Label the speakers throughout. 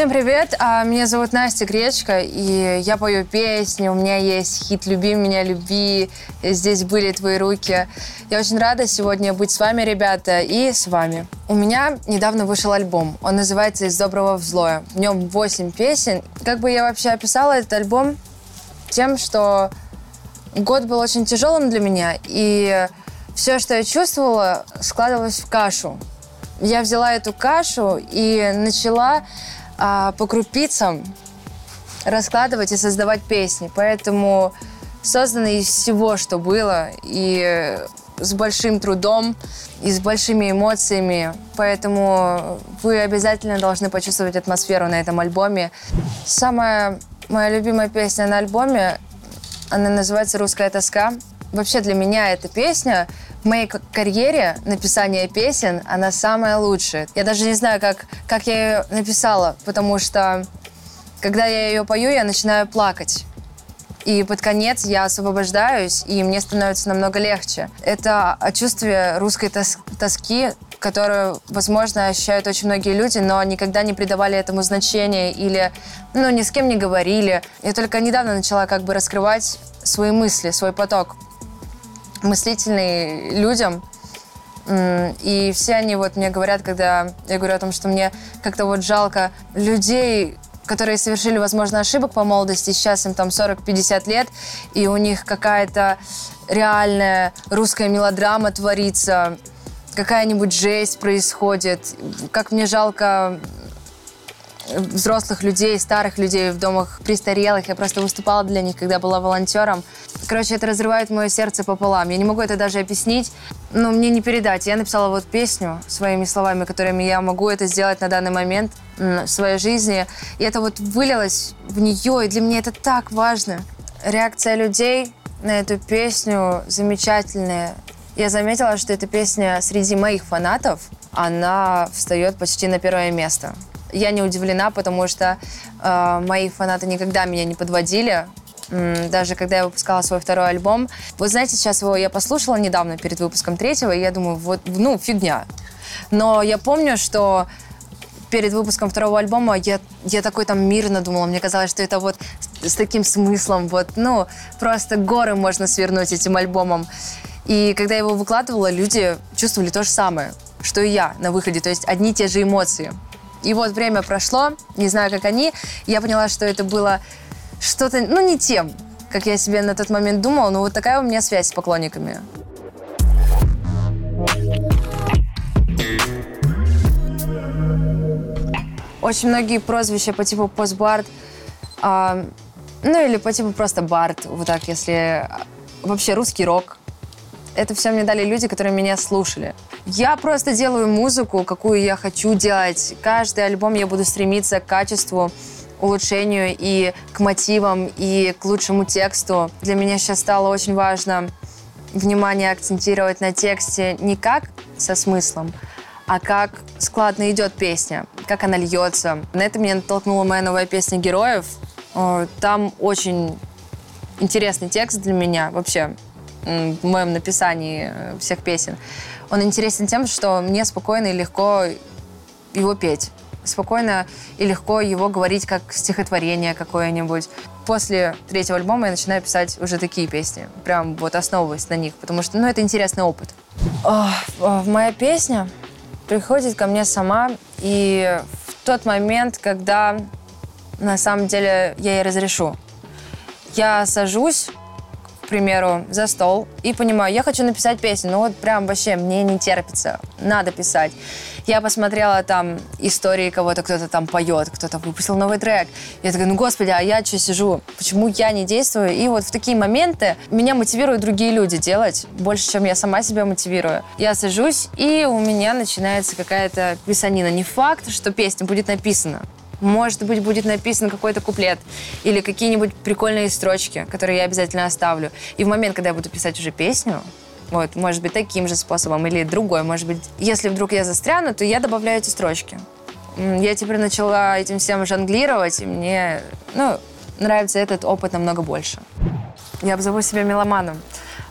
Speaker 1: Всем привет, а, меня зовут Настя Гречка, и я пою песни, у меня есть хит «Люби меня, люби», здесь были твои руки. Я очень рада сегодня быть с вами, ребята, и с вами. У меня недавно вышел альбом, он называется «Из доброго в злое». В нем 8 песен. Как бы я вообще описала этот альбом? Тем, что год был очень тяжелым для меня, и все, что я чувствовала, складывалось в кашу. Я взяла эту кашу и начала а, по крупицам раскладывать и создавать песни. Поэтому созданы из всего, что было, и с большим трудом, и с большими эмоциями. Поэтому вы обязательно должны почувствовать атмосферу на этом альбоме. Самая моя любимая песня на альбоме, она называется «Русская тоска». Вообще для меня эта песня в моей карьере написания песен она самая лучшая. Я даже не знаю, как, как я ее написала, потому что когда я ее пою, я начинаю плакать. И под конец я освобождаюсь, и мне становится намного легче. Это чувствие русской тос тоски, которую, возможно, ощущают очень многие люди, но никогда не придавали этому значения или, ну, ни с кем не говорили. Я только недавно начала как бы раскрывать свои мысли, свой поток мыслительный людям. И все они вот мне говорят, когда я говорю о том, что мне как-то вот жалко людей, которые совершили, возможно, ошибок по молодости, сейчас им там 40-50 лет, и у них какая-то реальная русская мелодрама творится, какая-нибудь жесть происходит. Как мне жалко взрослых людей, старых людей в домах престарелых. Я просто выступала для них, когда была волонтером. Короче, это разрывает мое сердце пополам. Я не могу это даже объяснить, но мне не передать. Я написала вот песню своими словами, которыми я могу это сделать на данный момент в своей жизни. И это вот вылилось в нее, и для меня это так важно. Реакция людей на эту песню замечательная. Я заметила, что эта песня среди моих фанатов, она встает почти на первое место. Я не удивлена, потому что э, мои фанаты никогда меня не подводили. Даже когда я выпускала свой второй альбом. Вы знаете, сейчас его я послушала недавно перед выпуском третьего, и я думаю, вот, ну, фигня. Но я помню, что перед выпуском второго альбома я, я такой там мирно думала. Мне казалось, что это вот с таким смыслом, вот, ну, просто горы можно свернуть этим альбомом. И когда я его выкладывала, люди чувствовали то же самое, что и я на выходе, то есть одни и те же эмоции. И вот время прошло, не знаю, как они, я поняла, что это было что-то, ну, не тем, как я себе на тот момент думала, но вот такая у меня связь с поклонниками. Очень многие прозвища по типу постбард, а, ну или по типу просто бард, вот так, если вообще русский рок. Это все мне дали люди, которые меня слушали. Я просто делаю музыку, какую я хочу делать. Каждый альбом я буду стремиться к качеству, улучшению и к мотивам, и к лучшему тексту. Для меня сейчас стало очень важно внимание акцентировать на тексте не как со смыслом, а как складно идет песня, как она льется. На это меня натолкнула моя новая песня «Героев». Там очень интересный текст для меня вообще в моем написании э, всех песен. Он интересен тем, что мне спокойно и легко его петь. Спокойно и легко его говорить как стихотворение какое-нибудь. После третьего альбома я начинаю писать уже такие песни. Прям вот основываясь на них, потому что, ну, это интересный опыт. О, моя песня приходит ко мне сама, и в тот момент, когда на самом деле я ей разрешу. Я сажусь примеру, за стол и понимаю, я хочу написать песню, ну вот прям вообще мне не терпится, надо писать. Я посмотрела там истории кого-то, кто-то там поет, кто-то выпустил новый трек. Я такая, ну господи, а я что сижу? Почему я не действую? И вот в такие моменты меня мотивируют другие люди делать больше, чем я сама себя мотивирую. Я сажусь, и у меня начинается какая-то писанина. Не факт, что песня будет написана. Может быть, будет написан какой-то куплет или какие-нибудь прикольные строчки, которые я обязательно оставлю. И в момент, когда я буду писать уже песню, вот, может быть, таким же способом или другой, может быть, если вдруг я застряну, то я добавляю эти строчки. Я теперь начала этим всем жонглировать, и мне, ну, нравится этот опыт намного больше. Я обзову себя меломаном.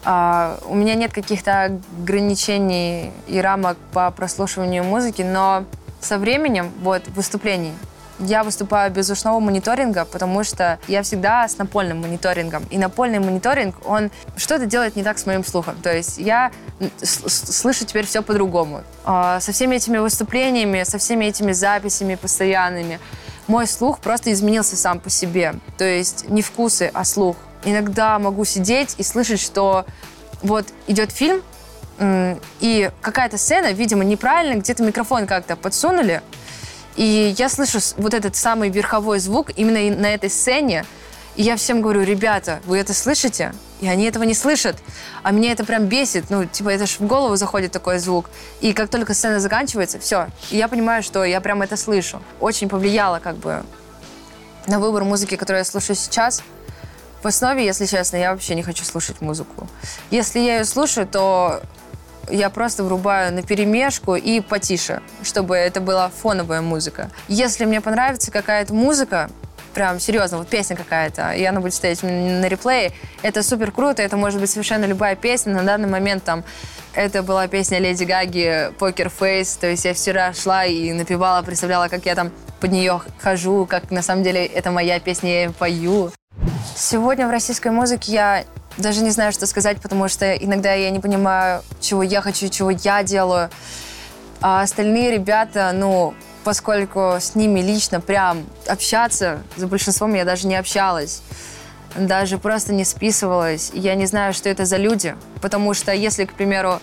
Speaker 1: Uh, у меня нет каких-то ограничений и рамок по прослушиванию музыки, но со временем, вот, выступлений, Я выступаю без ушного мониторинга, потому что я всегда с напольным мониторингом. И напольный мониторинг, он что-то делает не так с моим слухом. То есть я слышу теперь все по-другому. А, со всеми этими выступлениями, со всеми этими записями постоянными, мой слух просто изменился сам по себе. То есть не вкусы, а слух. Иногда могу сидеть и слышать, что вот идет фильм, и какая-то сцена, видимо, неправильно, где-то микрофон как-то подсунули, и я слышу вот этот самый верховой звук именно на этой сцене. И я всем говорю, ребята, вы это слышите? И они этого не слышат. А меня это прям бесит. Ну, типа, это же в голову заходит такой звук. И как только сцена заканчивается, все. И я понимаю, что я прям это слышу. Очень повлияло как бы на выбор музыки, которую я слушаю сейчас. В основе, если честно, я вообще не хочу слушать музыку. Если я ее слушаю, то я просто врубаю на перемешку и потише, чтобы это была фоновая музыка. Если мне понравится какая-то музыка, прям серьезно, вот песня какая-то, и она будет стоять на реплее, это супер круто, это может быть совершенно любая песня. На данный момент там это была песня Леди Гаги «Покер Фейс», то есть я вчера шла и напевала, представляла, как я там под нее хожу, как на самом деле это моя песня, я ее пою. Сегодня в российской музыке я даже не знаю, что сказать, потому что иногда я не понимаю, чего я хочу, чего я делаю. А остальные ребята, ну, поскольку с ними лично прям общаться, за большинством я даже не общалась. Даже просто не списывалась. Я не знаю, что это за люди. Потому что если, к примеру,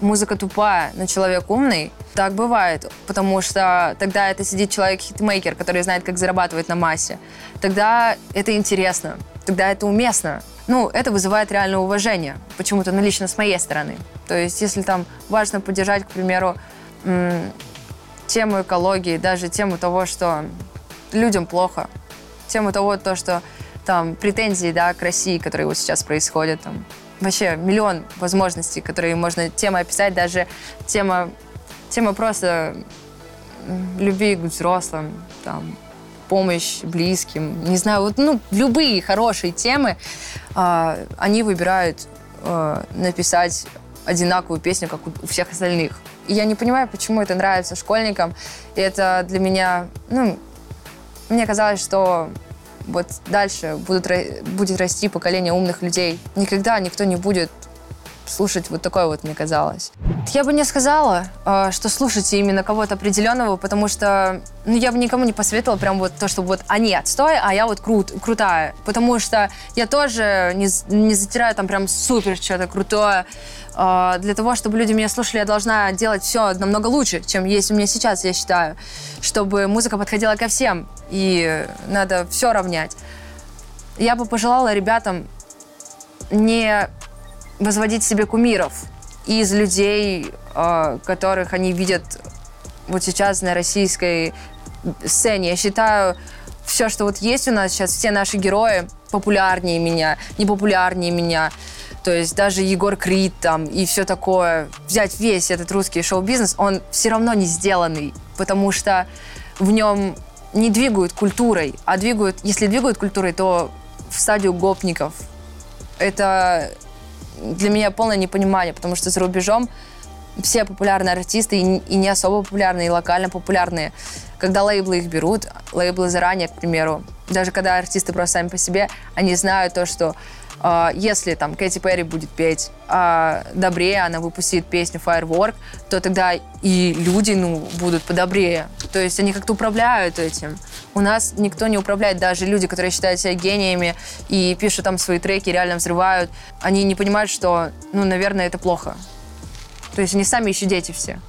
Speaker 1: музыка тупая, но человек умный, так бывает, потому что тогда это сидит человек-хитмейкер, который знает, как зарабатывать на массе. Тогда это интересно, тогда это уместно ну, это вызывает реальное уважение. Почему-то, ну, лично с моей стороны. То есть, если там важно поддержать, к примеру, тему экологии, даже тему того, что людям плохо, тему того, то, что там претензии, да, к России, которые вот сейчас происходят, там, вообще миллион возможностей, которые можно темой описать, даже тема, тема просто любви к взрослым, там, помощь близким, не знаю, вот, ну, любые хорошие темы, э, они выбирают э, написать одинаковую песню, как у, у всех остальных. И я не понимаю, почему это нравится школьникам. И это для меня, ну, мне казалось, что вот дальше будут, будет расти поколение умных людей. Никогда никто не будет слушать вот такое вот, мне казалось. Я бы не сказала, э, что слушайте именно кого-то определенного, потому что ну, я бы никому не посоветовала прям вот то, что вот они отстой, а я вот крут, крутая. Потому что я тоже не, не затираю там прям супер что-то крутое. Э, для того, чтобы люди меня слушали, я должна делать все намного лучше, чем есть у меня сейчас, я считаю. Чтобы музыка подходила ко всем, и надо все равнять. Я бы пожелала ребятам не возводить себе кумиров из людей, а, которых они видят вот сейчас на российской сцене. Я считаю, все, что вот есть у нас сейчас, все наши герои популярнее меня, непопулярнее меня. То есть даже Егор Крид там и все такое. Взять весь этот русский шоу-бизнес, он все равно не сделанный, потому что в нем не двигают культурой, а двигают, если двигают культурой, то в стадию гопников. Это для меня полное непонимание, потому что за рубежом все популярные артисты и, не особо популярные, и локально популярные. Когда лейблы их берут, лейблы заранее, к примеру, даже когда артисты просто сами по себе, они знают то, что если там Кэти Перри будет петь э, добрее, она выпустит песню Firework, то тогда и люди ну, будут подобрее. То есть они как-то управляют этим. У нас никто не управляет, даже люди, которые считают себя гениями и пишут там свои треки, реально взрывают, они не понимают, что, ну, наверное, это плохо. То есть они сами еще дети все.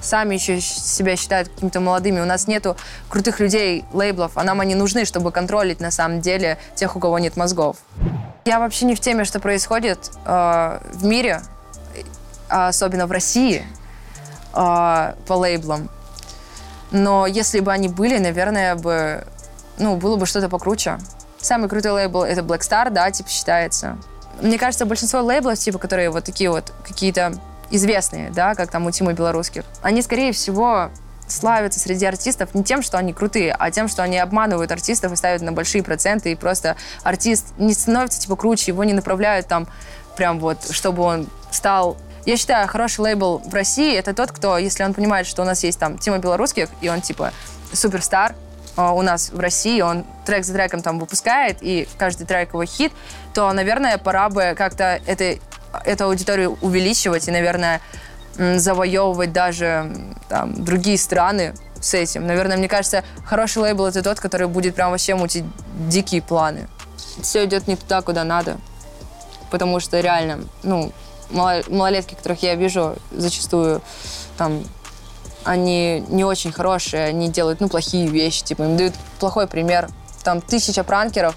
Speaker 1: Сами еще себя считают какими-то молодыми. У нас нету крутых людей, лейблов, а нам они нужны, чтобы контролить на самом деле тех, у кого нет мозгов. Я вообще не в теме, что происходит э, в мире, а особенно в России, э, по лейблам. Но если бы они были, наверное, бы, ну, было бы что-то покруче. Самый крутой лейбл — это Black Star, да, типа, считается. Мне кажется, большинство лейблов, типа, которые вот такие вот какие-то известные, да, как там у Тимы Белорусских, они, скорее всего, славятся среди артистов не тем, что они крутые, а тем, что они обманывают артистов и ставят на большие проценты, и просто артист не становится, типа, круче, его не направляют там прям вот, чтобы он стал. Я считаю, хороший лейбл в России — это тот, кто, если он понимает, что у нас есть там Тима Белорусских, и он, типа, суперстар, а, у нас в России, он трек за треком там выпускает, и каждый трек его хит, то, наверное, пора бы как-то это, эту аудиторию увеличивать и, наверное, завоевывать даже там, другие страны с этим. Наверное, мне кажется, хороший лейбл это тот, который будет прям вообще мутить дикие планы. Все идет не туда, куда надо. Потому что реально, ну, малолетки, которых я вижу, зачастую там они не очень хорошие, они делают, ну, плохие вещи, типа, им дают плохой пример. Там тысяча пранкеров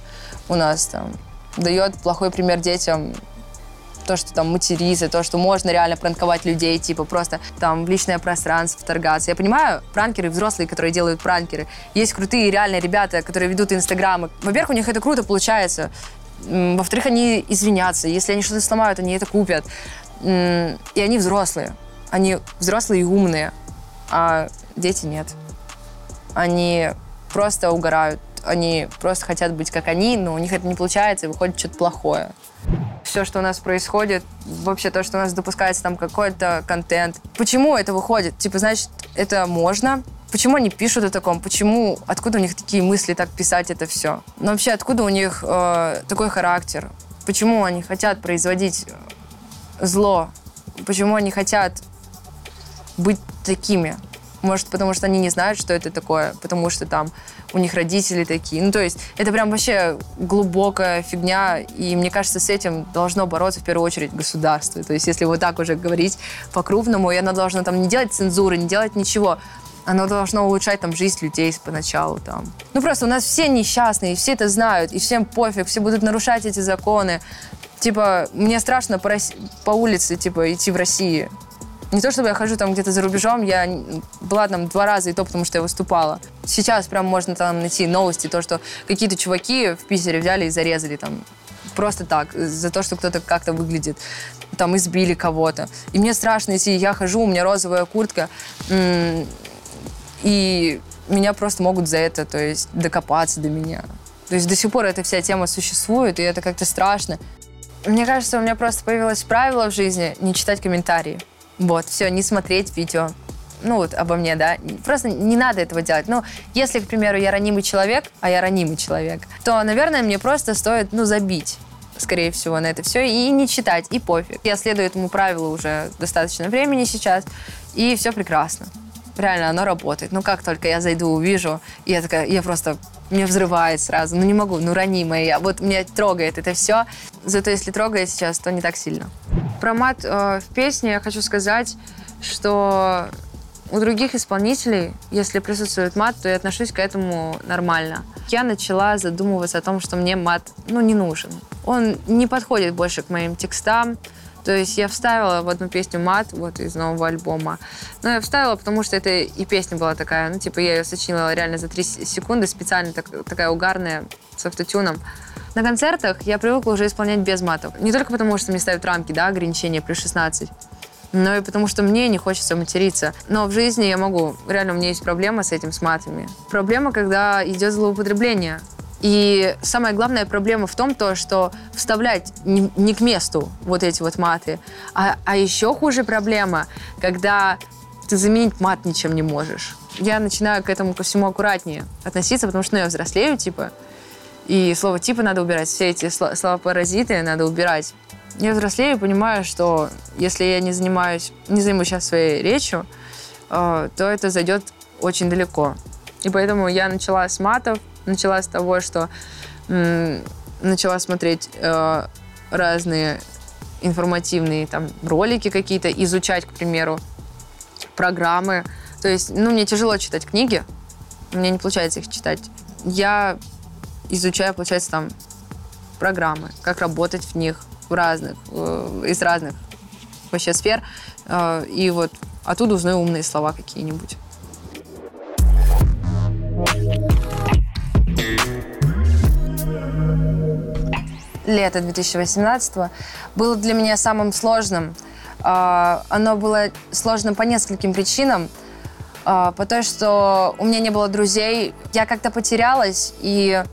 Speaker 1: у нас там дает плохой пример детям, то, что там материться, то, что можно реально пранковать людей, типа просто там в личное пространство вторгаться. Я понимаю, пранкеры взрослые, которые делают пранкеры. Есть крутые реальные ребята, которые ведут инстаграмы. Во-первых, у них это круто получается. Во-вторых, они извинятся. Если они что-то сломают, они это купят. И они взрослые. Они взрослые и умные а дети нет. Они просто угорают, они просто хотят быть как они, но у них это не получается, и выходит что-то плохое. Все, что у нас происходит, вообще то, что у нас допускается там какой-то контент. Почему это выходит? Типа, значит, это можно? Почему они пишут о таком? Почему, откуда у них такие мысли так писать это все? Но вообще, откуда у них э, такой характер? Почему они хотят производить зло? Почему они хотят быть такими. Может, потому что они не знают, что это такое, потому что там у них родители такие. Ну, то есть это прям вообще глубокая фигня, и мне кажется, с этим должно бороться в первую очередь государство. То есть если вот так уже говорить по-крупному, и оно должно там не делать цензуры, не делать ничего, оно должно улучшать там жизнь людей поначалу там. Ну просто у нас все несчастные, все это знают, и всем пофиг, все будут нарушать эти законы. Типа, мне страшно по, по улице, типа, идти в России. Не то, чтобы я хожу там где-то за рубежом, я была там два раза, и то потому, что я выступала. Сейчас прям можно там найти новости, то, что какие-то чуваки в Питере взяли и зарезали там просто так, за то, что кто-то как-то выглядит. Там избили кого-то. И мне страшно, если я хожу, у меня розовая куртка, и меня просто могут за это, то есть, докопаться до меня. То есть до сих пор эта вся тема существует, и это как-то страшно. Мне кажется, у меня просто появилось правило в жизни не читать комментарии. Вот, все, не смотреть видео. Ну, вот обо мне, да. Просто не надо этого делать. Ну, если, к примеру, я ранимый человек, а я ранимый человек, то, наверное, мне просто стоит, ну, забить скорее всего, на это все, и не читать, и пофиг. Я следую этому правилу уже достаточно времени сейчас, и все прекрасно. Реально, оно работает. Ну, как только я зайду, увижу, я такая, я просто, мне взрывает сразу. Ну, не могу, ну, ранимая я. Вот меня трогает это все. Зато если трогает сейчас, то не так сильно. Про мат э, в песне я хочу сказать, что у других исполнителей, если присутствует мат, то я отношусь к этому нормально. Я начала задумываться о том, что мне мат, ну, не нужен. Он не подходит больше к моим текстам. То есть я вставила в одну песню мат, вот из нового альбома. Но я вставила, потому что это и песня была такая, ну, типа, я ее сочинила реально за три секунды, специально так, такая угарная, с автотюном. На концертах я привыкла уже исполнять без матов. Не только потому, что мне ставят рамки, да, ограничения плюс 16, но и потому, что мне не хочется материться. Но в жизни я могу. Реально, у меня есть проблема с этим, с матами. Проблема, когда идет злоупотребление. И самая главная проблема в том, то, что вставлять не, не к месту вот эти вот маты. А, а еще хуже проблема, когда ты заменить мат ничем не можешь. Я начинаю к этому ко всему аккуратнее относиться, потому что ну, я взрослею, типа, и слово типа надо убирать, все эти слова-паразиты надо убирать. Я взрослею и понимаю, что если я не занимаюсь, не займусь сейчас своей речью, э, то это зайдет очень далеко. И поэтому я начала с матов, начала с того, что начала смотреть э, разные информативные там ролики какие-то, изучать, к примеру, программы. То есть, ну, мне тяжело читать книги, мне не получается их читать. Я изучаю, получается, там программы, как работать в них в разных, э, из разных вообще сфер. Э, и вот оттуда узнаю умные слова какие-нибудь. Лето 2018 было для меня самым сложным. Э, оно было сложным по нескольким причинам. Э, по той, что у меня не было друзей, я как-то потерялась, и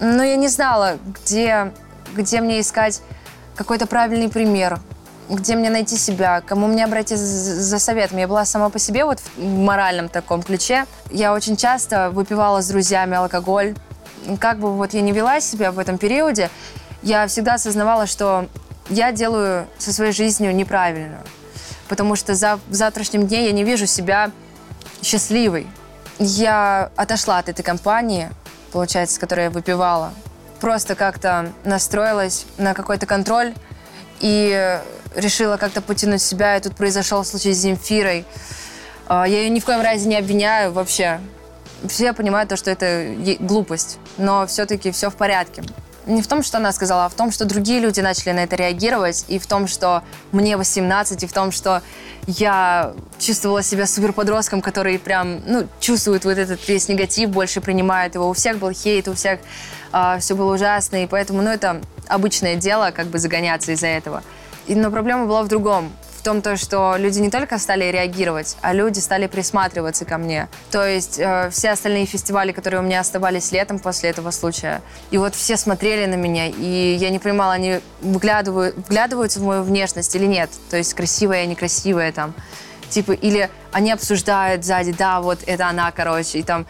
Speaker 1: но я не знала, где, где мне искать какой-то правильный пример. где мне найти себя, кому мне обратиться за советом. Я была сама по себе вот в моральном таком ключе. Я очень часто выпивала с друзьями алкоголь. Как бы вот я не вела себя в этом периоде, я всегда осознавала, что я делаю со своей жизнью неправильно. Потому что за, в завтрашнем дне я не вижу себя счастливой. Я отошла от этой компании, получается, с которой я выпивала. Просто как-то настроилась на какой-то контроль и решила как-то потянуть себя. И тут произошел случай с Земфирой. А, я ее ни в коем разе не обвиняю вообще. Все понимают то, что это глупость. Но все-таки все в порядке. Не в том, что она сказала, а в том, что другие люди начали на это реагировать, и в том, что мне 18, и в том, что я чувствовала себя суперподростком, который прям, ну, чувствует вот этот весь негатив, больше принимает его. У всех был хейт, у всех а, все было ужасно, и поэтому, ну, это обычное дело, как бы загоняться из-за этого. И, но проблема была в другом. Том, то, что люди не только стали реагировать, а люди стали присматриваться ко мне. То есть э, все остальные фестивали, которые у меня оставались летом после этого случая, и вот все смотрели на меня, и я не понимала, они вглядывают, вглядываются в мою внешность или нет. То есть красивая, некрасивая там. Типа, или они обсуждают сзади, да, вот это она, короче, и там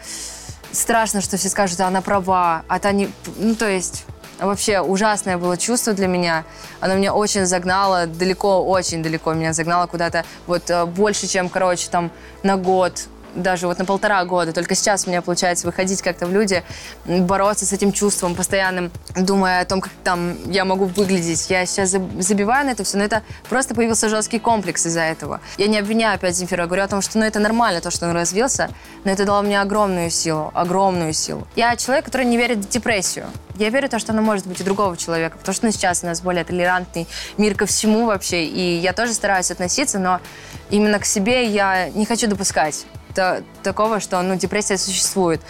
Speaker 1: страшно, что все скажут, да, она права, а та не... Ну, то есть Вообще ужасное было чувство для меня. Оно меня очень загнало, далеко, очень далеко меня загнало куда-то вот э, больше, чем, короче, там на год, даже вот на полтора года. Только сейчас у меня получается выходить как-то в люди, бороться с этим чувством постоянным, думая о том, как там я могу выглядеть. Я сейчас забиваю на это все, но это просто появился жесткий комплекс из-за этого. Я не обвиняю опять Земфира, я говорю о том, что ну, это нормально, то, что он развился, но это дало мне огромную силу, огромную силу. Я человек, который не верит в депрессию. Я верю в то, что она может быть у другого человека, потому что ну, сейчас у нас более толерантный мир ко всему вообще, и я тоже стараюсь относиться, но именно к себе я не хочу допускать такого, что ну, депрессия существует.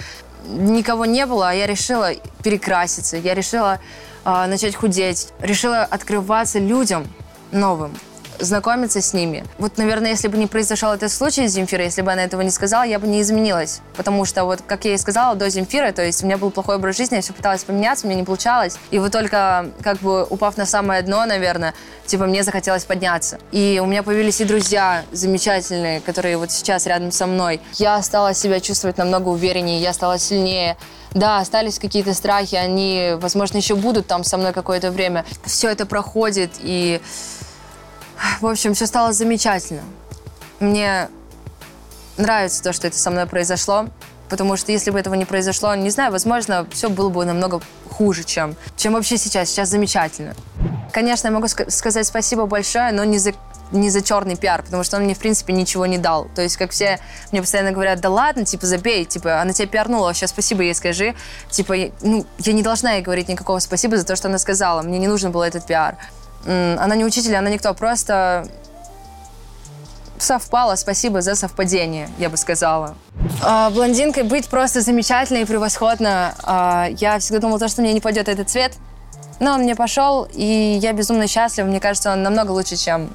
Speaker 1: Никого не было, а я решила перекраситься, я решила э, начать худеть, решила открываться людям новым знакомиться с ними. Вот, наверное, если бы не произошел этот случай с Земфирой, если бы она этого не сказала, я бы не изменилась. Потому что, вот, как я и сказала, до Земфиры, то есть у меня был плохой образ жизни, я все пыталась поменяться, мне не получалось. И вот только, как бы, упав на самое дно, наверное, типа, мне захотелось подняться. И у меня появились и друзья замечательные, которые вот сейчас рядом со мной. Я стала себя чувствовать намного увереннее, я стала сильнее. Да, остались какие-то страхи, они, возможно, еще будут там со мной какое-то время. Все это проходит, и в общем, все стало замечательно. Мне нравится то, что это со мной произошло, потому что если бы этого не произошло, не знаю, возможно, все было бы намного хуже, чем, чем вообще сейчас. Сейчас замечательно. Конечно, я могу sk- сказать спасибо большое, но не за не за черный пиар, потому что он мне, в принципе, ничего не дал. То есть, как все мне постоянно говорят, да ладно, типа, забей, типа, она тебя пиарнула, сейчас спасибо ей скажи. Типа, ну, я не должна ей говорить никакого спасибо за то, что она сказала. Мне не нужен был этот пиар. Она не учитель, она никто, просто совпало. Спасибо за совпадение, я бы сказала. А, блондинкой быть просто замечательно и превосходно. А, я всегда думала, что мне не пойдет этот цвет. Но он мне пошел, и я безумно счастлива. Мне кажется, он намного лучше, чем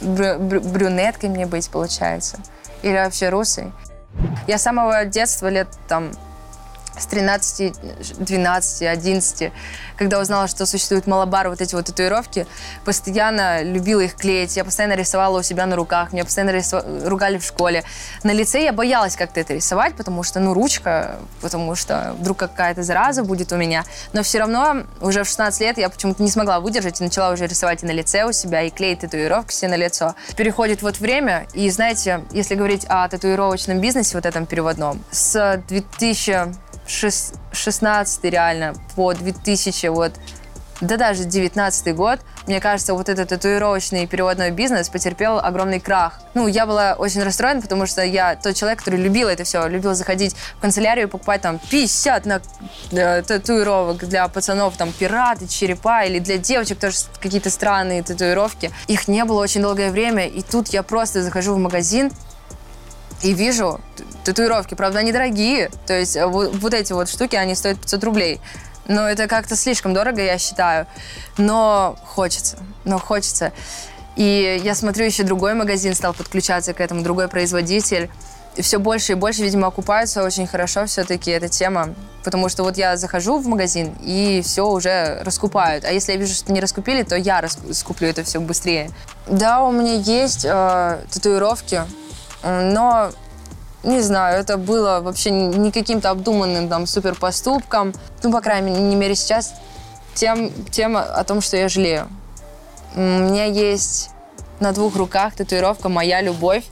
Speaker 1: брю брю брюнеткой мне быть, получается. Или вообще русой. Я с самого детства, лет там с 13, 12, 11, когда узнала, что существует малабар, вот эти вот татуировки, постоянно любила их клеить. Я постоянно рисовала у себя на руках, меня постоянно рисов... ругали в школе. На лице я боялась как-то это рисовать, потому что, ну, ручка, потому что вдруг какая-то зараза будет у меня. Но все равно уже в 16 лет я почему-то не смогла выдержать и начала уже рисовать и на лице у себя, и клеить татуировки себе на лицо. Переходит вот время, и знаете, если говорить о татуировочном бизнесе, вот этом переводном, с 2000 16 реально по 2000 вот да даже 19 год, мне кажется, вот этот татуировочный переводной бизнес потерпел огромный крах. Ну, я была очень расстроена, потому что я тот человек, который любил это все, любил заходить в канцелярию и покупать там 50 на, э, татуировок для пацанов, там пираты, черепа, или для девочек тоже какие-то странные татуировки. Их не было очень долгое время, и тут я просто захожу в магазин, и вижу татуировки, правда, они дорогие. То есть э, вот, вот эти вот штуки, они стоят 500 рублей. Но это как-то слишком дорого, я считаю. Но хочется, но хочется. И я смотрю, еще другой магазин стал подключаться к этому, другой производитель. все больше и больше, видимо, окупается очень хорошо все-таки эта тема. Потому что вот я захожу в магазин, и все уже раскупают. А если я вижу, что не раскупили, то я раскуплю это все быстрее. Да, у меня есть э, татуировки, но не знаю, это было вообще не каким-то обдуманным там супер поступком. Ну, по крайней мере, сейчас тем, тема о том, что я жалею. У меня есть на двух руках татуировка «Моя любовь».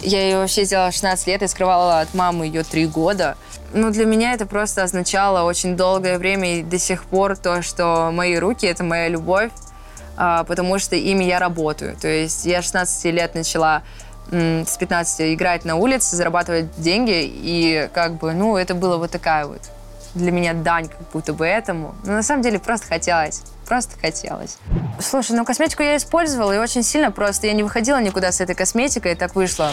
Speaker 1: Я ее вообще сделала в 16 лет и скрывала от мамы ее 3 года. Ну, для меня это просто означало очень долгое время и до сих пор то, что мои руки — это моя любовь, а, потому что ими я работаю. То есть я 16 лет начала с 15 играть на улице, зарабатывать деньги, и как бы, ну, это было вот такая вот для меня дань как будто бы этому. Но на самом деле просто хотелось. Просто хотелось. Слушай, ну косметику я использовала и очень сильно просто. Я не выходила никуда с этой косметикой, и так вышло.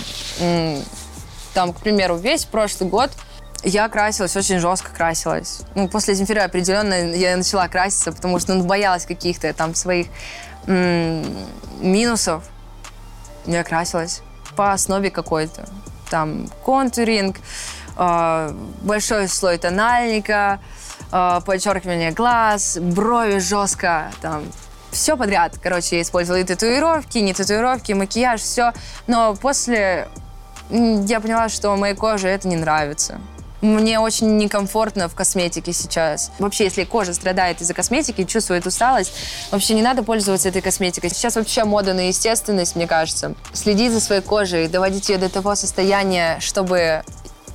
Speaker 1: Там, к примеру, весь прошлый год я красилась, очень жестко красилась. Ну, после Земфира определенно я начала краситься, потому что ну, боялась каких-то там своих минусов. Я красилась по основе какой-то. Там контуринг, э, большой слой тональника, э, подчеркивание глаз, брови жестко, там все подряд. Короче, я использовала и татуировки, не татуировки, макияж, все. Но после я поняла, что моей коже это не нравится. Мне очень некомфортно в косметике сейчас. Вообще, если кожа страдает из-за косметики, чувствует усталость, вообще не надо пользоваться этой косметикой. Сейчас вообще мода на естественность, мне кажется. Следить за своей кожей, доводить ее до того состояния, чтобы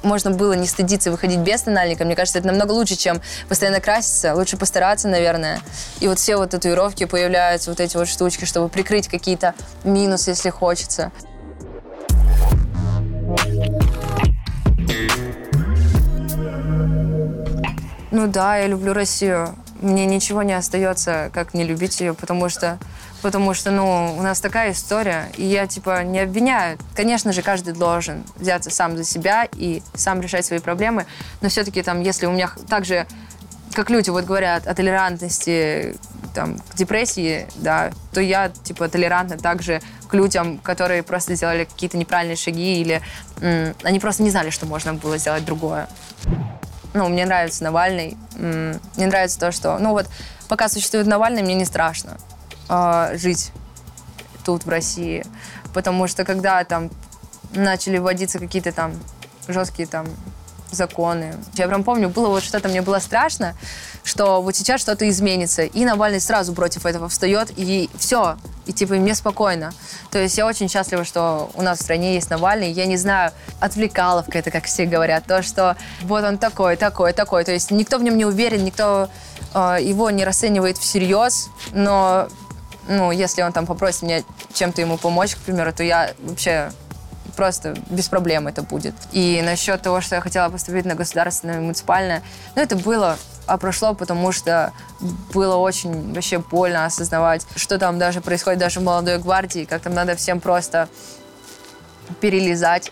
Speaker 1: можно было не стыдиться выходить без тональника. Мне кажется, это намного лучше, чем постоянно краситься. Лучше постараться, наверное. И вот все вот татуировки появляются, вот эти вот штучки, чтобы прикрыть какие-то минусы, если хочется. Ну да, я люблю Россию. Мне ничего не остается, как не любить ее, потому что, потому что, ну, у нас такая история, и я, типа, не обвиняю. Конечно же, каждый должен взяться сам за себя и сам решать свои проблемы, но все-таки там, если у меня также, как люди вот говорят о толерантности там, к депрессии, да, то я, типа, толерантна также к людям, которые просто сделали какие-то неправильные шаги или м- они просто не знали, что можно было сделать другое ну, мне нравится Навальный. Мне нравится то, что, ну вот, пока существует Навальный, мне не страшно э, жить тут, в России. Потому что когда там начали вводиться какие-то там жесткие там законы. Я прям помню, было вот что-то, мне было страшно, что вот сейчас что-то изменится. И Навальный сразу против этого встает, и все. И типа мне спокойно. То есть я очень счастлива, что у нас в стране есть Навальный. Я не знаю, отвлекаловка это, как все говорят, то, что вот он такой, такой, такой. То есть никто в нем не уверен, никто э, его не расценивает всерьез, но ну, если он там попросит меня чем-то ему помочь, к примеру, то я вообще просто без проблем это будет. И насчет того, что я хотела поступить на государственное муниципальное, ну, это было а прошло, потому что было очень вообще больно осознавать, что там даже происходит даже в молодой гвардии, как там надо всем просто перелезать,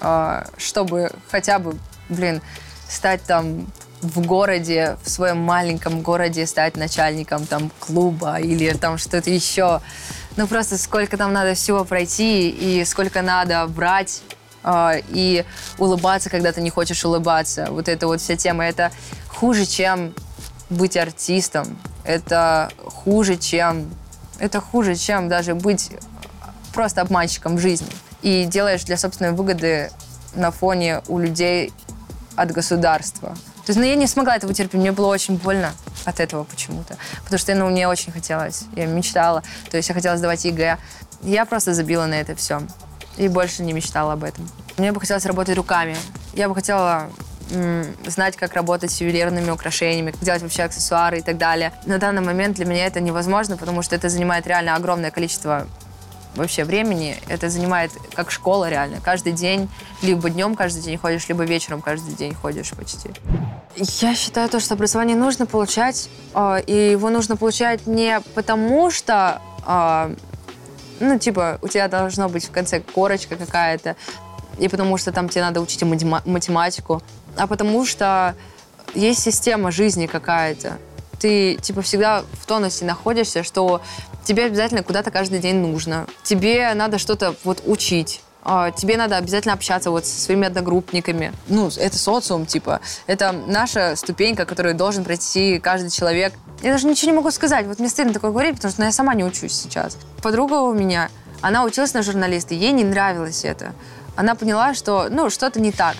Speaker 1: а, чтобы хотя бы, блин, стать там в городе, в своем маленьком городе стать начальником там клуба или там что-то еще. Ну просто сколько там надо всего пройти и сколько надо брать э, и улыбаться, когда ты не хочешь улыбаться. Вот эта вот вся тема, это хуже, чем быть артистом. Это хуже, чем это хуже, чем даже быть просто обманщиком в жизни. И делаешь для собственной выгоды на фоне у людей от государства. То есть, ну, я не смогла этого терпеть, мне было очень больно от этого почему-то. Потому что, ну, мне очень хотелось, я мечтала. То есть я хотела сдавать ЕГЭ. Я просто забила на это все. И больше не мечтала об этом. Мне бы хотелось работать руками. Я бы хотела знать, как работать с ювелирными украшениями, как делать вообще аксессуары и так далее. На данный момент для меня это невозможно, потому что это занимает реально огромное количество вообще времени. Это занимает как школа реально. Каждый день, либо днем каждый день ходишь, либо вечером каждый день ходишь почти. Я считаю то, что образование нужно получать, э, и его нужно получать не потому, что, э, ну, типа, у тебя должно быть в конце корочка какая-то, и потому что там тебе надо учить математику, а потому что есть система жизни какая-то. Ты, типа, всегда в тонусе находишься, что тебе обязательно куда-то каждый день нужно. Тебе надо что-то вот учить. а, тебе надо обязательно общаться вот со своими одногруппниками. Ну, это социум, типа. Это наша ступенька, которую должен пройти каждый человек. Я даже ничего не могу сказать. Вот мне стыдно такое говорить, потому что ну, я сама не учусь сейчас. Подруга у меня, она училась на журналиста, ей не нравилось это. Она поняла, что, ну, что-то не так.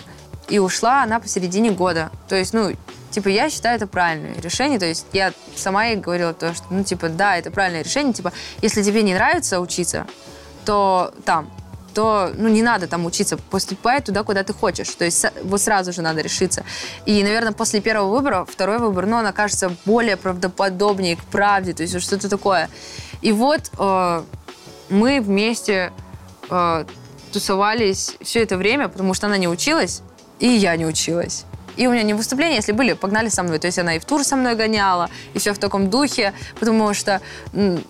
Speaker 1: И ушла она посередине года. То есть, ну, типа, я считаю это правильное решение. То есть я сама ей говорила то, что, ну, типа, да, это правильное решение. Типа, если тебе не нравится учиться, то там, то ну, не надо там учиться, поступай туда, куда ты хочешь. То есть вот сразу же надо решиться. И, наверное, после первого выбора, второй выбор, ну, он окажется более правдоподобнее к правде, то есть что-то такое. И вот э, мы вместе э, тусовались все это время, потому что она не училась, и я не училась. И у меня не выступления, если были, погнали со мной. То есть она и в тур со мной гоняла, и все в таком духе, потому что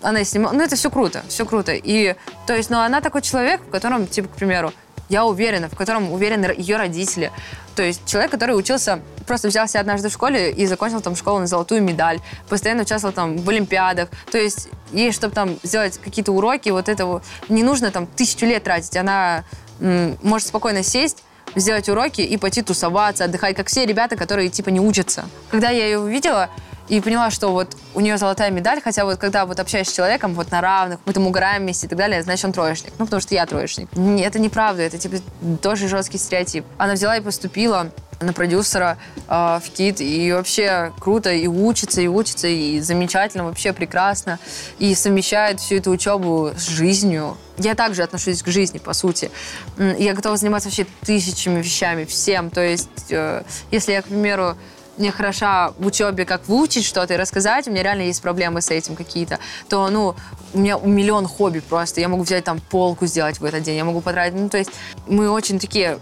Speaker 1: она снимала... Ну, это все круто, все круто. И, то есть, ну, она такой человек, в котором, типа, к примеру, я уверена, в котором уверены ее родители. То есть человек, который учился, просто взялся однажды в школе и закончил там школу на золотую медаль, постоянно участвовал там в олимпиадах. То есть ей, чтобы там сделать какие-то уроки, вот этого не нужно там тысячу лет тратить. Она может спокойно сесть, сделать уроки и пойти тусоваться, отдыхать, как все ребята, которые типа не учатся. Когда я ее увидела, и поняла, что вот у нее золотая медаль, хотя вот когда вот общаюсь с человеком вот на равных, мы там угораем вместе и так далее, значит, он троечник. Ну, потому что я троечник. Это неправда, это типа тоже жесткий стереотип. Она взяла и поступила на продюсера э, в КИТ, и вообще круто, и учится, и учится, и замечательно, вообще прекрасно, и совмещает всю эту учебу с жизнью. Я также отношусь к жизни, по сути. Я готова заниматься вообще тысячами вещами, всем. То есть, э, если я, к примеру, не хороша в учебе, как выучить что-то и рассказать, у меня реально есть проблемы с этим какие-то, то, ну, у меня миллион хобби просто. Я могу взять там полку сделать в этот день, я могу потратить. Ну, то есть мы очень такие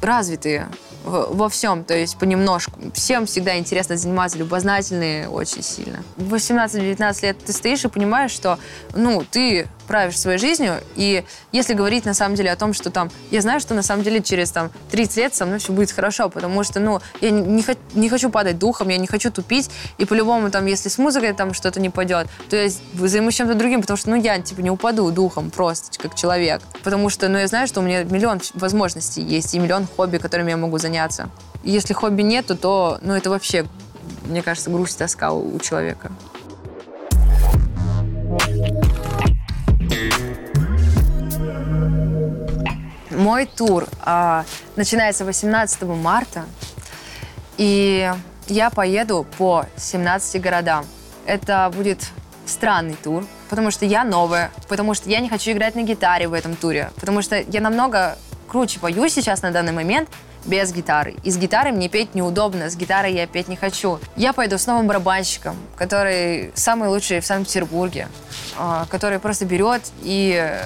Speaker 1: развитые во всем, то есть понемножку. Всем всегда интересно заниматься, любознательные очень сильно. В 18-19 лет ты стоишь и понимаешь, что, ну, ты правишь своей жизнью, и если говорить на самом деле о том, что там, я знаю, что на самом деле через там 30 лет со мной все будет хорошо, потому что, ну, я не, не, не хочу падать духом, я не хочу тупить, и по-любому там, если с музыкой там что-то не пойдет, то я займусь чем-то другим, потому что, ну, я, типа, не упаду духом просто, как человек, потому что, ну, я знаю, что у меня миллион возможностей есть, и миллион хобби, которыми я могу заняться. если хобби нету, то, ну, это вообще, мне кажется, грусть, тоска у, у человека. Мой тур а, начинается 18 марта, и я поеду по 17 городам. Это будет странный тур, потому что я новая, потому что я не хочу играть на гитаре в этом туре, потому что я намного круче пою сейчас на данный момент без гитары. И с гитарой мне петь неудобно, с гитарой я петь не хочу. Я пойду с новым барабанщиком, который самый лучший в Санкт-Петербурге, а, который просто берет и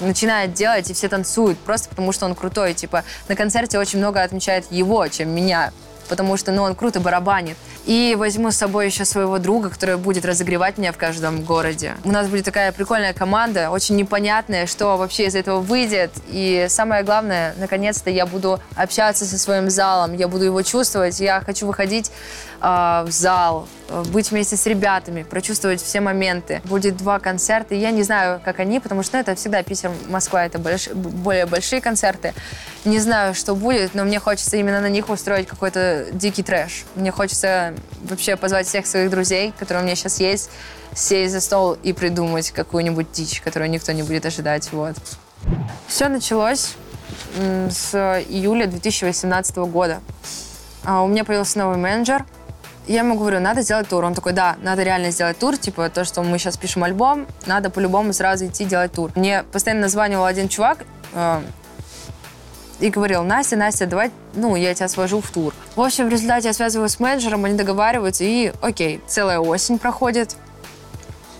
Speaker 1: начинает делать, и все танцуют, просто потому что он крутой. Типа, на концерте очень много отмечает его, чем меня, потому что, ну, он круто барабанит. И возьму с собой еще своего друга, который будет разогревать меня в каждом городе. У нас будет такая прикольная команда, очень непонятная, что вообще из этого выйдет. И самое главное, наконец-то я буду общаться со своим залом, я буду его чувствовать. Я хочу выходить э, в зал, быть вместе с ребятами, прочувствовать все моменты. Будет два концерта. Я не знаю, как они, потому что ну, это всегда Питер, Москва, это больш... более большие концерты. Не знаю, что будет, но мне хочется именно на них устроить какой-то дикий трэш. Мне хочется вообще позвать всех своих друзей, которые у меня сейчас есть, сесть за стол и придумать какую-нибудь дичь, которую никто не будет ожидать. Вот. Все началось с июля 2018 года. А, у меня появился новый менеджер. Я ему говорю, надо сделать тур. Он такой, да, надо реально сделать тур. Типа то, что мы сейчас пишем альбом, надо по-любому сразу идти делать тур. Мне постоянно названивал один чувак, а, и говорил, Настя, Настя, давай, ну, я тебя свожу в тур. В общем, в результате я связываюсь с менеджером, они договариваются, и окей, целая осень проходит.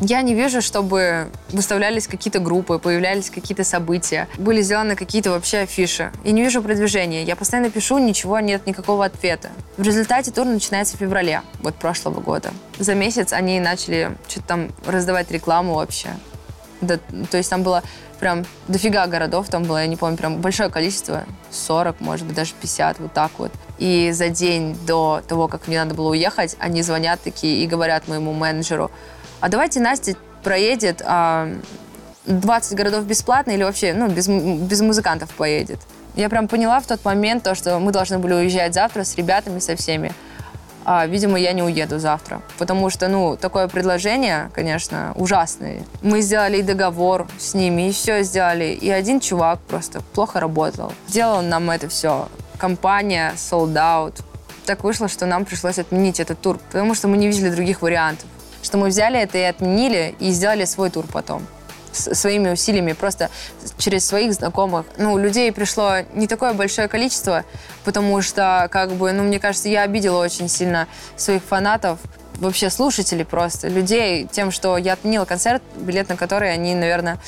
Speaker 1: Я не вижу, чтобы выставлялись какие-то группы, появлялись какие-то события, были сделаны какие-то вообще афиши. И не вижу продвижения. Я постоянно пишу, ничего, нет никакого ответа. В результате тур начинается в феврале, вот прошлого года. За месяц они начали что-то там раздавать рекламу вообще. Да, то есть там было прям дофига городов там было, я не помню, прям большое количество, 40, может быть, даже 50, вот так вот. И за день до того, как мне надо было уехать, они звонят такие и говорят моему менеджеру, а давайте Настя проедет а, 20 городов бесплатно или вообще, ну, без, без музыкантов поедет. Я прям поняла в тот момент то, что мы должны были уезжать завтра с ребятами, со всеми. А, видимо, я не уеду завтра. Потому что, ну, такое предложение, конечно, ужасное. Мы сделали и договор с ними, и все сделали. И один чувак просто плохо работал. Сделал нам это все. Компания, sold out. Так вышло, что нам пришлось отменить этот тур, потому что мы не видели других вариантов. Что мы взяли это и отменили, и сделали свой тур потом своими усилиями, просто через своих знакомых. Ну, людей пришло не такое большое количество, потому что, как бы, ну, мне кажется, я обидела очень сильно своих фанатов, вообще слушателей просто, людей, тем, что я отменила концерт, билет на который они, наверное,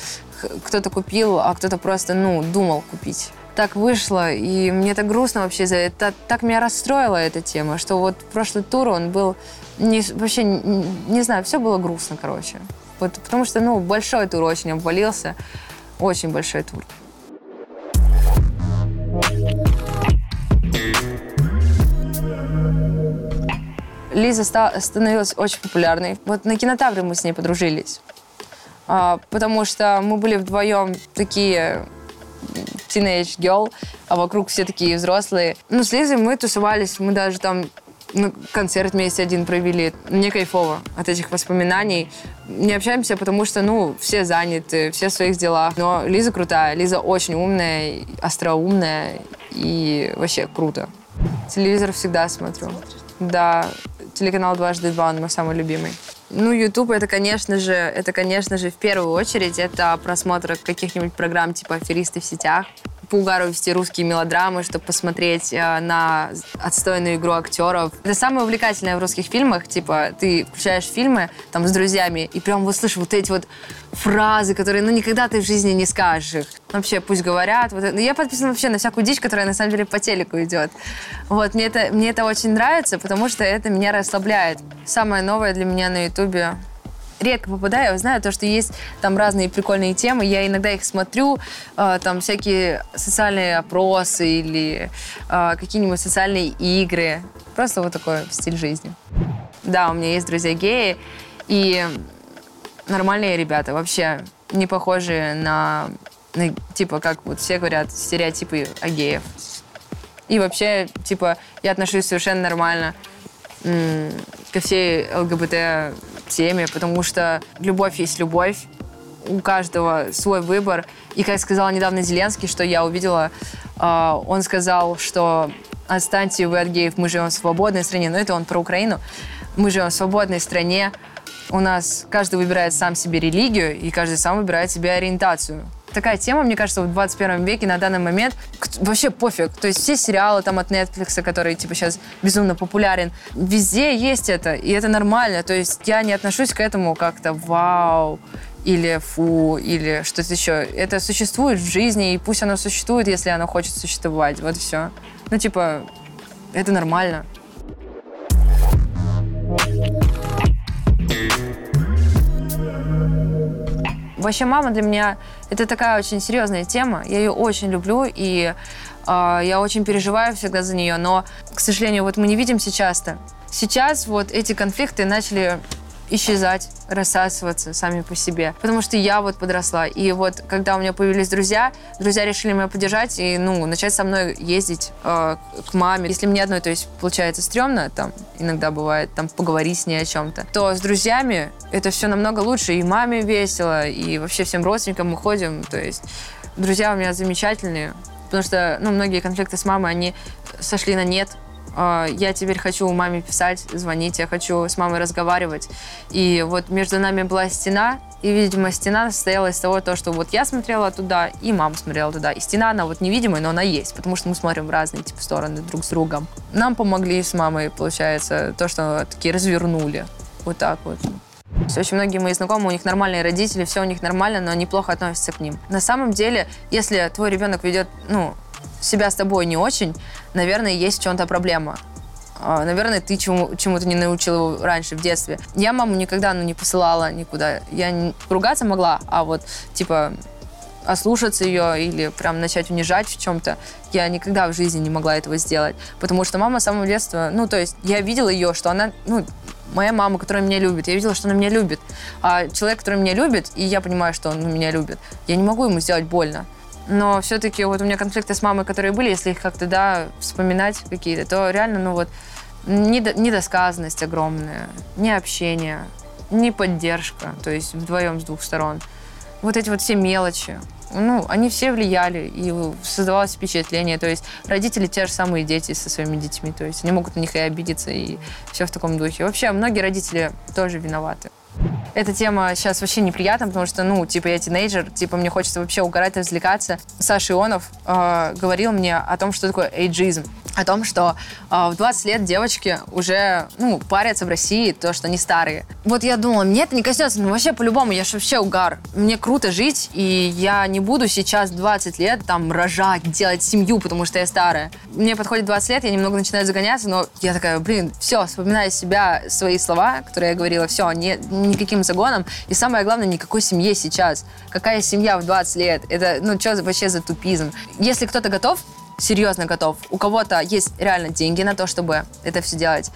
Speaker 1: кто-то купил, а кто-то просто, ну, думал купить. Так вышло, и мне так грустно вообще за это. Так меня расстроила эта тема, что вот прошлый тур, он был не, вообще, не, не знаю, все было грустно, короче. Потому что, ну, большой тур очень обвалился. Очень большой тур. Лиза становилась очень популярной. Вот на кинотавре мы с ней подружились. А, потому что мы были вдвоем такие teenage girl, а вокруг все такие взрослые. Ну, с Лизой мы тусовались, мы даже там ну, концерт вместе один провели. Мне кайфово от этих воспоминаний. Не общаемся, потому что, ну, все заняты, все в своих делах. Но Лиза крутая, Лиза очень умная, остроумная и вообще круто. Телевизор всегда смотрю. Да, телеканал «Дважды два», он мой самый любимый. Ну, YouTube это, конечно же, это, конечно же, в первую очередь это просмотр каких-нибудь программ типа «Аферисты в сетях», по угару вести русские мелодрамы, чтобы посмотреть э, на отстойную игру актеров. Это самое увлекательное в русских фильмах. Типа, ты включаешь фильмы там с друзьями и прям вот слышишь вот эти вот фразы, которые, ну, никогда ты в жизни не скажешь их. Вообще, пусть говорят. Вот, я подписана вообще на всякую дичь, которая на самом деле по телеку идет. Вот, мне это, мне это очень нравится, потому что это меня расслабляет. Самое новое для меня на Ютубе редко попадаю, знаю то, что есть там разные прикольные темы, я иногда их смотрю, э, там всякие социальные опросы или э, какие-нибудь социальные игры. Просто вот такой стиль жизни. Да, у меня есть друзья геи, и нормальные ребята, вообще не похожие на, на типа, как вот все говорят, стереотипы о геев. И вообще, типа, я отношусь совершенно нормально ко всей ЛГБТ теме, потому что любовь есть любовь, у каждого свой выбор. И как сказал недавно Зеленский, что я увидела, э, он сказал, что отстаньте вы от геев, мы живем в свободной стране. Но это он про Украину. Мы живем в свободной стране. У нас каждый выбирает сам себе религию, и каждый сам выбирает себе ориентацию такая тема, мне кажется, в 21 веке на данный момент вообще пофиг. То есть все сериалы там от Netflix, которые типа сейчас безумно популярен, везде есть это, и это нормально. То есть я не отношусь к этому как-то вау или фу, или что-то еще. Это существует в жизни, и пусть оно существует, если оно хочет существовать. Вот все. Ну, типа, это нормально. Вообще мама для меня это такая очень серьезная тема. Я ее очень люблю и э, я очень переживаю всегда за нее. Но, к сожалению, вот мы не видимся часто. Сейчас вот эти конфликты начали исчезать, рассасываться сами по себе. Потому что я вот подросла. И вот когда у меня появились друзья, друзья решили меня поддержать и, ну, начать со мной ездить э, к маме. Если мне одной, то есть, получается, стрёмно, там, иногда бывает, там, поговорить с ней о чем-то, то с друзьями это все намного лучше. И маме весело, и вообще всем родственникам мы ходим. То есть друзья у меня замечательные. Потому что, ну, многие конфликты с мамой, они сошли на нет я теперь хочу маме писать, звонить, я хочу с мамой разговаривать. И вот между нами была стена, и, видимо, стена состояла из того, то, что вот я смотрела туда, и мама смотрела туда. И стена, она вот невидимая, но она есть, потому что мы смотрим в разные типа, стороны друг с другом. Нам помогли с мамой, получается, то, что такие развернули. Вот так вот. Очень многие мои знакомые, у них нормальные родители, все у них нормально, но они плохо относятся к ним. На самом деле, если твой ребенок ведет, ну, себя с тобой не очень, наверное, есть в чем-то проблема. А, наверное, ты чему, чему-то не научил его раньше, в детстве. Я маму никогда ну, не посылала никуда. Я не, ругаться могла, а вот, типа, ослушаться ее или прям начать унижать в чем-то, я никогда в жизни не могла этого сделать. Потому что мама с самого детства, ну, то есть я видела ее, что она, ну, моя мама, которая меня любит, я видела, что она меня любит. А человек, который меня любит, и я понимаю, что он меня любит, я не могу ему сделать больно. Но все-таки вот у меня конфликты с мамой, которые были, если их как-то, да, вспоминать какие-то, то реально, ну вот, недо, недосказанность огромная, не общение, не поддержка, то есть вдвоем с двух сторон. Вот эти вот все мелочи, ну, они все влияли, и создавалось впечатление. То есть родители те же самые дети со своими детьми. То есть они могут на них и обидеться, и все в таком духе. Вообще, многие родители тоже виноваты. Эта тема сейчас вообще неприятна, потому что, ну, типа, я тинейджер, типа, мне хочется вообще угорать и развлекаться. Саша Ионов э, говорил мне о том, что такое эйджизм. О том, что э, в 20 лет девочки уже, ну, парятся в России, то, что они старые. Вот я думала, мне это не коснется, ну, вообще, по-любому, я же вообще угар. Мне круто жить, и я не буду сейчас 20 лет там рожать, делать семью, потому что я старая. Мне подходит 20 лет, я немного начинаю загоняться, но я такая, блин, все, вспоминаю себя, свои слова, которые я говорила, все, не, никаким загоном. И самое главное, никакой семье сейчас. Какая семья в 20 лет? Это, ну, что вообще за тупизм? Если кто-то готов, серьезно готов, у кого-то есть реально деньги на то, чтобы это все делать,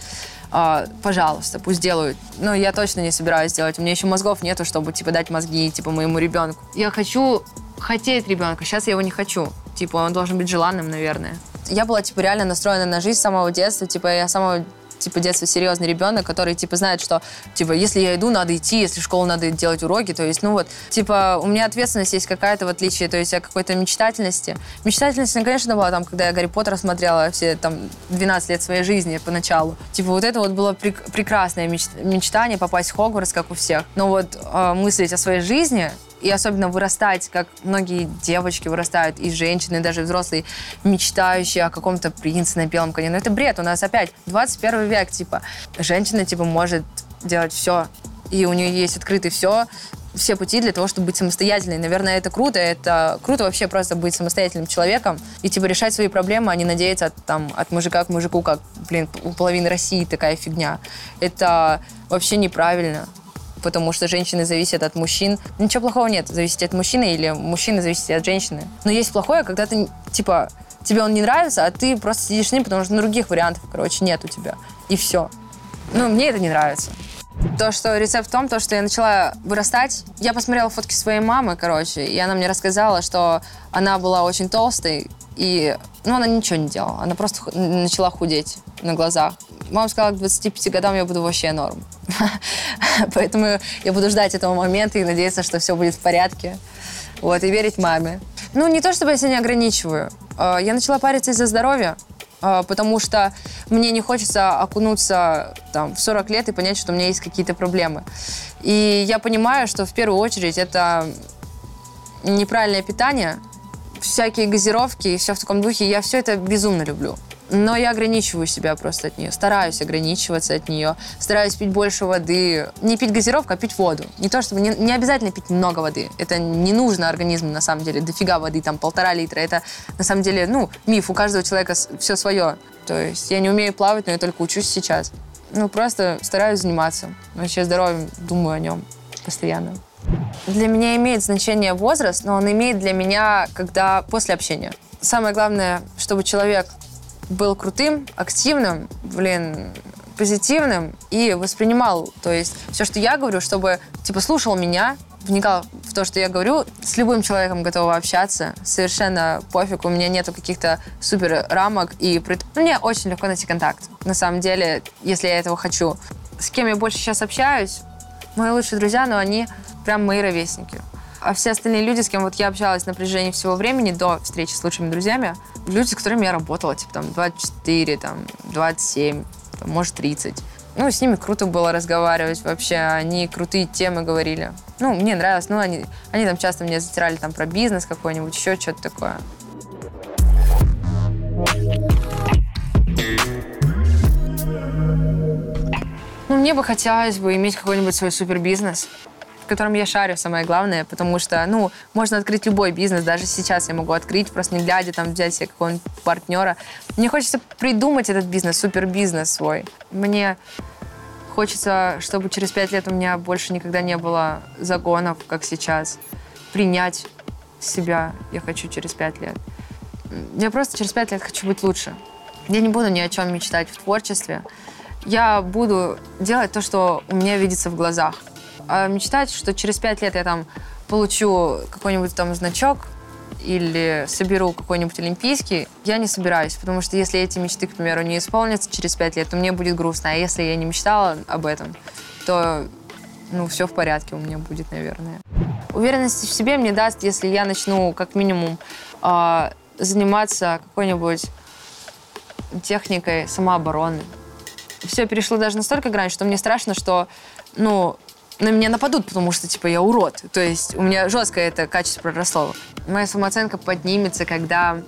Speaker 1: Uh, пожалуйста, пусть делают. Но я точно не собираюсь делать. У меня еще мозгов нету, чтобы, типа, дать мозги, типа, моему ребенку. Я хочу хотеть ребенка. Сейчас я его не хочу. Типа, он должен быть желанным, наверное. Я была, типа, реально настроена на жизнь с самого детства. Типа, я с самого типа, детства серьезный ребенок, который, типа, знает, что, типа, если я иду, надо идти, если в школу надо делать уроки, то есть, ну вот, типа, у меня ответственность есть какая-то, в отличие, то есть, о какой-то мечтательности. Мечтательность, конечно, была там, когда я Гарри Поттера смотрела все, там, 12 лет своей жизни поначалу. Типа, вот это вот было прек- прекрасное меч- мечтание попасть в Хогвартс, как у всех. Но вот э, мыслить о своей жизни, и особенно вырастать, как многие девочки вырастают, и женщины, даже взрослые, мечтающие о каком-то принце на белом коне. Но это бред. У нас опять 21 век, типа, женщина, типа, может делать все, и у нее есть открытый все, все пути для того, чтобы быть самостоятельной. Наверное, это круто. Это круто вообще просто быть самостоятельным человеком и типа решать свои проблемы, а не надеяться от, там, от мужика к мужику, как, блин, у половины России такая фигня. Это вообще неправильно потому что женщины зависят от мужчин. Ничего плохого нет, зависеть от мужчины или мужчины зависит от женщины. Но есть плохое, когда ты, типа, тебе он не нравится, а ты просто сидишь с ним, потому что других вариантов, короче, нет у тебя. И все. Ну, мне это не нравится. То, что рецепт в том, то, что я начала вырастать. Я посмотрела фотки своей мамы, короче, и она мне рассказала, что она была очень толстой, и, ну, она ничего не делала. Она просто начала худеть на глазах. Мама сказала, к 25 годам я буду вообще норм. Поэтому я буду ждать этого момента и надеяться, что все будет в порядке. Вот, и верить маме. Ну, не то, чтобы я себя не ограничиваю. А, я начала париться из-за здоровья, потому что мне не хочется окунуться там, в 40 лет и понять, что у меня есть какие-то проблемы. И я понимаю, что в первую очередь это неправильное питание, всякие газировки и все в таком духе. Я все это безумно люблю. Но я ограничиваю себя просто от нее. Стараюсь ограничиваться от нее. Стараюсь пить больше воды. Не пить газировку, а пить воду. Не то, чтобы... Не, не обязательно пить много воды. Это не нужно организму, на самом деле. Дофига воды, там, полтора литра. Это, на самом деле, ну, миф. У каждого человека все свое. То есть я не умею плавать, но я только учусь сейчас. Ну, просто стараюсь заниматься. Вообще здоровьем думаю о нем постоянно. Для меня имеет значение возраст, но он имеет для меня, когда после общения. Самое главное, чтобы человек был крутым, активным, блин, позитивным и воспринимал, то есть все, что я говорю, чтобы, типа, слушал меня, вникал в то, что я говорю, с любым человеком готова общаться, совершенно пофиг, у меня нету каких-то супер рамок, и ну, мне очень легко найти контакт, на самом деле, если я этого хочу. С кем я больше сейчас общаюсь, мои лучшие друзья, но они прям мои ровесники. А все остальные люди, с кем вот я общалась на протяжении всего времени до встречи с лучшими друзьями, люди, с которыми я работала, типа там 24, там 27, там, может 30. Ну, с ними круто было разговаривать вообще, они крутые темы говорили. Ну, мне нравилось, ну, они, они там часто мне затирали там про бизнес какой-нибудь, еще что-то такое. Ну, мне бы хотелось бы иметь какой-нибудь свой супербизнес в котором я шарю, самое главное, потому что, ну, можно открыть любой бизнес, даже сейчас я могу открыть, просто не глядя, там, взять себе какого-нибудь партнера. Мне хочется придумать этот бизнес, супербизнес свой. Мне хочется, чтобы через пять лет у меня больше никогда не было загонов, как сейчас. Принять себя я хочу через пять лет. Я просто через пять лет хочу быть лучше. Я не буду ни о чем мечтать в творчестве. я буду делать то, что у меня видится в глазах. А мечтать, что через пять лет я там получу какой-нибудь там значок или соберу какой-нибудь олимпийский, я не собираюсь, потому что если эти мечты, к примеру, не исполнятся через пять лет, то мне будет грустно. А если я не мечтала об этом, то ну, все в порядке у меня будет, наверное. Уверенности в себе мне даст, если я начну как минимум э, заниматься какой-нибудь техникой самообороны. Все перешло даже настолько грань, что мне страшно, что, ну, на меня нападут, потому что, типа, я урод. То есть у меня жестко это качество проросло. Моя самооценка поднимется, когда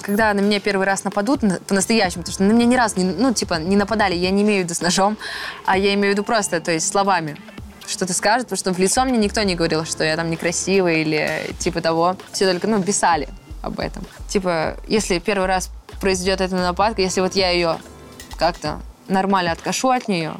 Speaker 1: когда на меня первый раз нападут по-настоящему, потому что на меня ни разу, не, ну, типа, не нападали, я не имею в виду с ножом, а я имею в виду просто, то есть словами что-то скажет, потому что в лицо мне никто не говорил, что я там некрасивая или типа того. Все только, ну, писали об этом. Типа, если первый раз произойдет эта нападка, если вот я ее как-то нормально откашу от нее,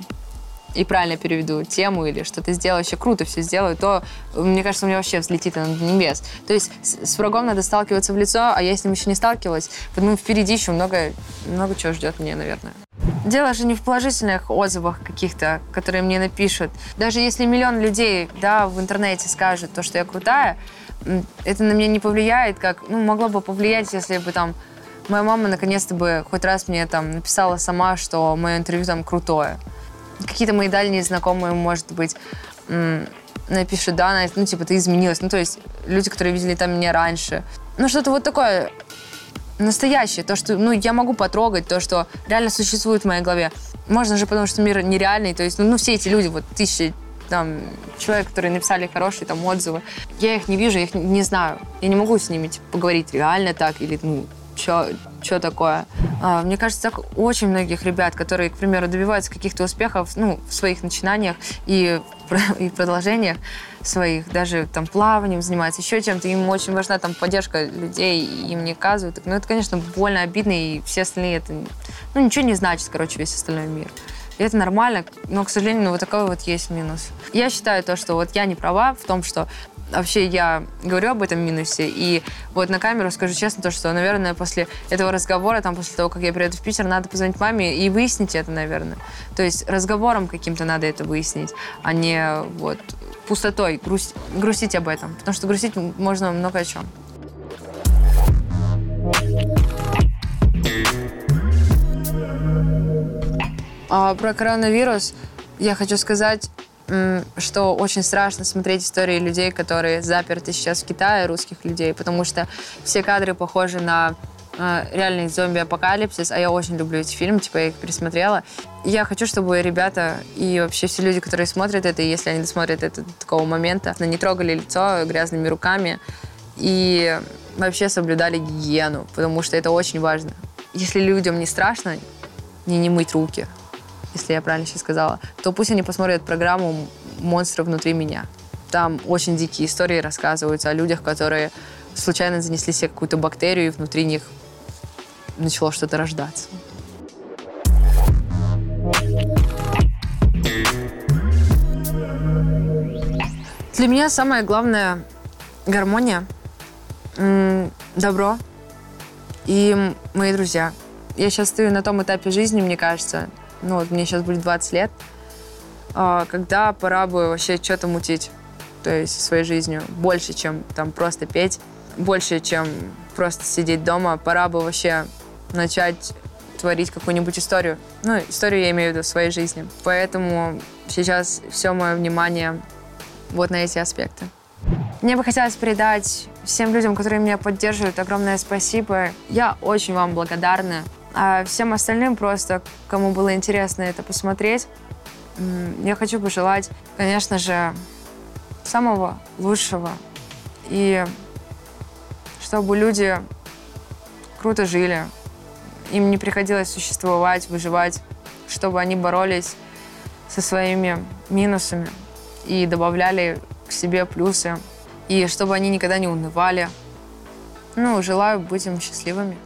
Speaker 1: и правильно переведу тему или что-то сделаю, вообще круто все сделаю, то, мне кажется, у меня вообще взлетит на небес. То есть с, с врагом надо сталкиваться в лицо, а я с ним еще не сталкивалась, поэтому впереди еще много, много чего ждет меня, наверное. Дело же не в положительных отзывах каких-то, которые мне напишут. Даже если миллион людей да, в интернете скажут то, что я крутая, это на меня не повлияет, как, ну, могло бы повлиять, если бы там моя мама наконец-то бы хоть раз мне там написала сама, что мое интервью там крутое какие-то мои дальние знакомые, может быть, напишут, да, ну, типа, ты изменилась. Ну, то есть люди, которые видели там меня раньше. Ну, что-то вот такое настоящее, то, что, ну, я могу потрогать, то, что реально существует в моей голове. Можно же потому, что мир нереальный, то есть, ну, ну все эти люди, вот тысячи там, человек, которые написали хорошие там отзывы, я их не вижу, я их не знаю. Я не могу с ними, типа, поговорить, реально так или, ну, что такое. А, мне кажется, так очень многих ребят, которые, к примеру, добиваются каких-то успехов ну, в своих начинаниях и, и продолжениях своих, даже там плаванием занимаются, еще чем-то, им очень важна там поддержка людей, им не оказывают. Ну, это, конечно, больно, обидно, и все остальные это, ну, ничего не значит, короче, весь остальной мир. И это нормально, но, к сожалению, ну, вот такой вот есть минус. Я считаю то, что вот я не права в том, что вообще я говорю об этом минусе. И вот на камеру скажу честно, то, что, наверное, после этого разговора, там, после того, как я приеду в Питер, надо позвонить маме и выяснить это, наверное. То есть разговором каким-то надо это выяснить, а не вот пустотой, грусть, грустить об этом. Потому что грустить можно много о чем. А про коронавирус я хочу сказать, что очень страшно смотреть истории людей, которые заперты сейчас в Китае, русских людей, потому что все кадры похожи на э, реальный зомби-апокалипсис, а я очень люблю эти фильмы, типа я их пересмотрела. Я хочу, чтобы ребята и вообще все люди, которые смотрят это, если они досмотрят это до такого момента, не трогали лицо грязными руками и вообще соблюдали гигиену, потому что это очень важно. Если людям не страшно, не, не мыть руки, если я правильно сейчас сказала, то пусть они посмотрят программу «Монстры внутри меня». Там очень дикие истории рассказываются о людях, которые случайно занесли себе какую-то бактерию, и внутри них начало что-то рождаться. Для меня самое главное — гармония, добро и мои друзья. Я сейчас стою на том этапе жизни, мне кажется, ну вот мне сейчас будет 20 лет, а, когда пора бы вообще что-то мутить, то есть своей жизнью, больше, чем там просто петь, больше, чем просто сидеть дома, пора бы вообще начать творить какую-нибудь историю. Ну, историю я имею в виду в своей жизни. Поэтому сейчас все мое внимание вот на эти аспекты. Мне бы хотелось передать всем людям, которые меня поддерживают, огромное спасибо. Я очень вам благодарна. А всем остальным просто, кому было интересно это посмотреть, я хочу пожелать, конечно же, самого лучшего. И чтобы люди круто жили, им не приходилось существовать, выживать, чтобы они боролись со своими минусами и добавляли к себе плюсы, и чтобы они никогда не унывали. Ну, желаю быть им счастливыми.